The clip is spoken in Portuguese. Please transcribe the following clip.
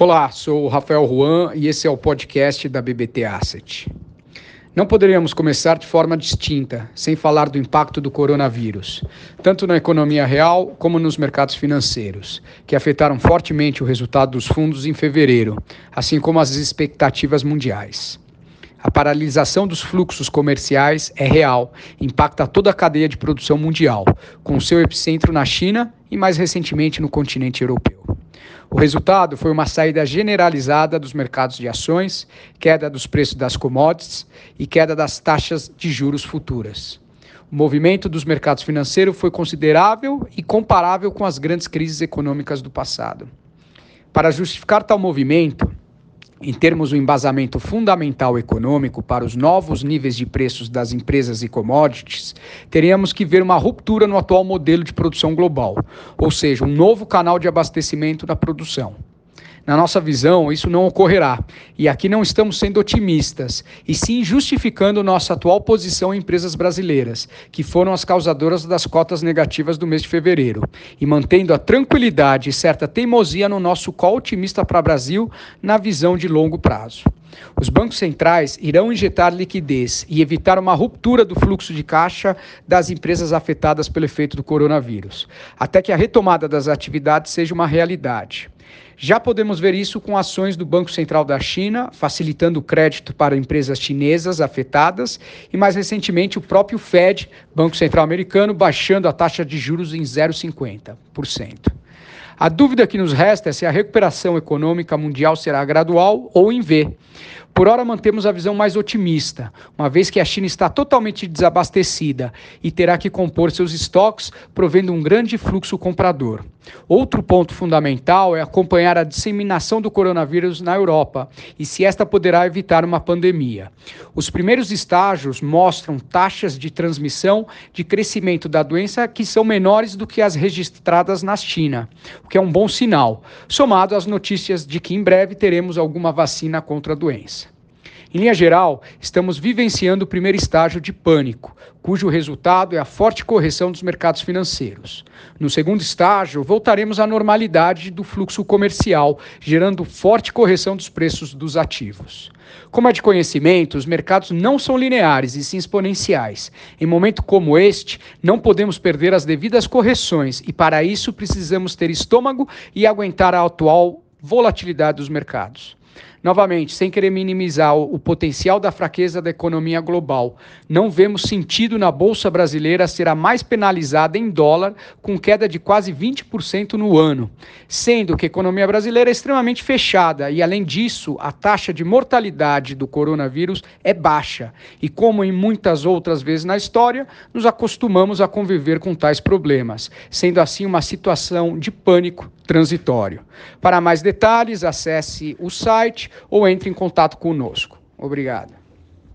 Olá, sou o Rafael Juan e esse é o podcast da BBT Asset. Não poderíamos começar de forma distinta, sem falar do impacto do coronavírus, tanto na economia real como nos mercados financeiros, que afetaram fortemente o resultado dos fundos em fevereiro, assim como as expectativas mundiais. A paralisação dos fluxos comerciais é real, impacta toda a cadeia de produção mundial, com seu epicentro na China e mais recentemente no continente europeu. O resultado foi uma saída generalizada dos mercados de ações, queda dos preços das commodities e queda das taxas de juros futuras. O movimento dos mercados financeiros foi considerável e comparável com as grandes crises econômicas do passado. Para justificar tal movimento, em termos do embasamento fundamental econômico para os novos níveis de preços das empresas e commodities, teríamos que ver uma ruptura no atual modelo de produção global, ou seja, um novo canal de abastecimento da produção. Na nossa visão, isso não ocorrerá. E aqui não estamos sendo otimistas, e sim justificando nossa atual posição em empresas brasileiras, que foram as causadoras das cotas negativas do mês de fevereiro, e mantendo a tranquilidade e certa teimosia no nosso call otimista para Brasil na visão de longo prazo. Os bancos centrais irão injetar liquidez e evitar uma ruptura do fluxo de caixa das empresas afetadas pelo efeito do coronavírus, até que a retomada das atividades seja uma realidade. Já podemos ver isso com ações do Banco Central da China, facilitando crédito para empresas chinesas afetadas, e mais recentemente o próprio Fed, Banco Central Americano, baixando a taxa de juros em 0,50%. A dúvida que nos resta é se a recuperação econômica mundial será gradual ou em V. Por hora, mantemos a visão mais otimista, uma vez que a China está totalmente desabastecida e terá que compor seus estoques, provendo um grande fluxo comprador. Outro ponto fundamental é acompanhar a disseminação do coronavírus na Europa e se esta poderá evitar uma pandemia. Os primeiros estágios mostram taxas de transmissão de crescimento da doença que são menores do que as registradas na China, o que é um bom sinal, somado às notícias de que em breve teremos alguma vacina contra a doença. Em linha geral, estamos vivenciando o primeiro estágio de pânico, cujo resultado é a forte correção dos mercados financeiros. No segundo estágio, voltaremos à normalidade do fluxo comercial, gerando forte correção dos preços dos ativos. Como é de conhecimento, os mercados não são lineares e sim exponenciais. Em momento como este, não podemos perder as devidas correções e, para isso, precisamos ter estômago e aguentar a atual volatilidade dos mercados. Novamente, sem querer minimizar o, potencial da fraqueza da economia global, não vemos sentido na Bolsa Brasileira ser a mais penalizada em dólar, com queda de quase 20% no ano, sendo que a economia brasileira é extremamente fechada e, além disso, a taxa de mortalidade do coronavírus é baixa. E, como em muitas outras vezes na história, nos acostumamos a conviver com tais problemas, sendo assim uma situação de pânico transitório. Para mais detalhes, acesse o site ou entre em contato conosco. Obrigado.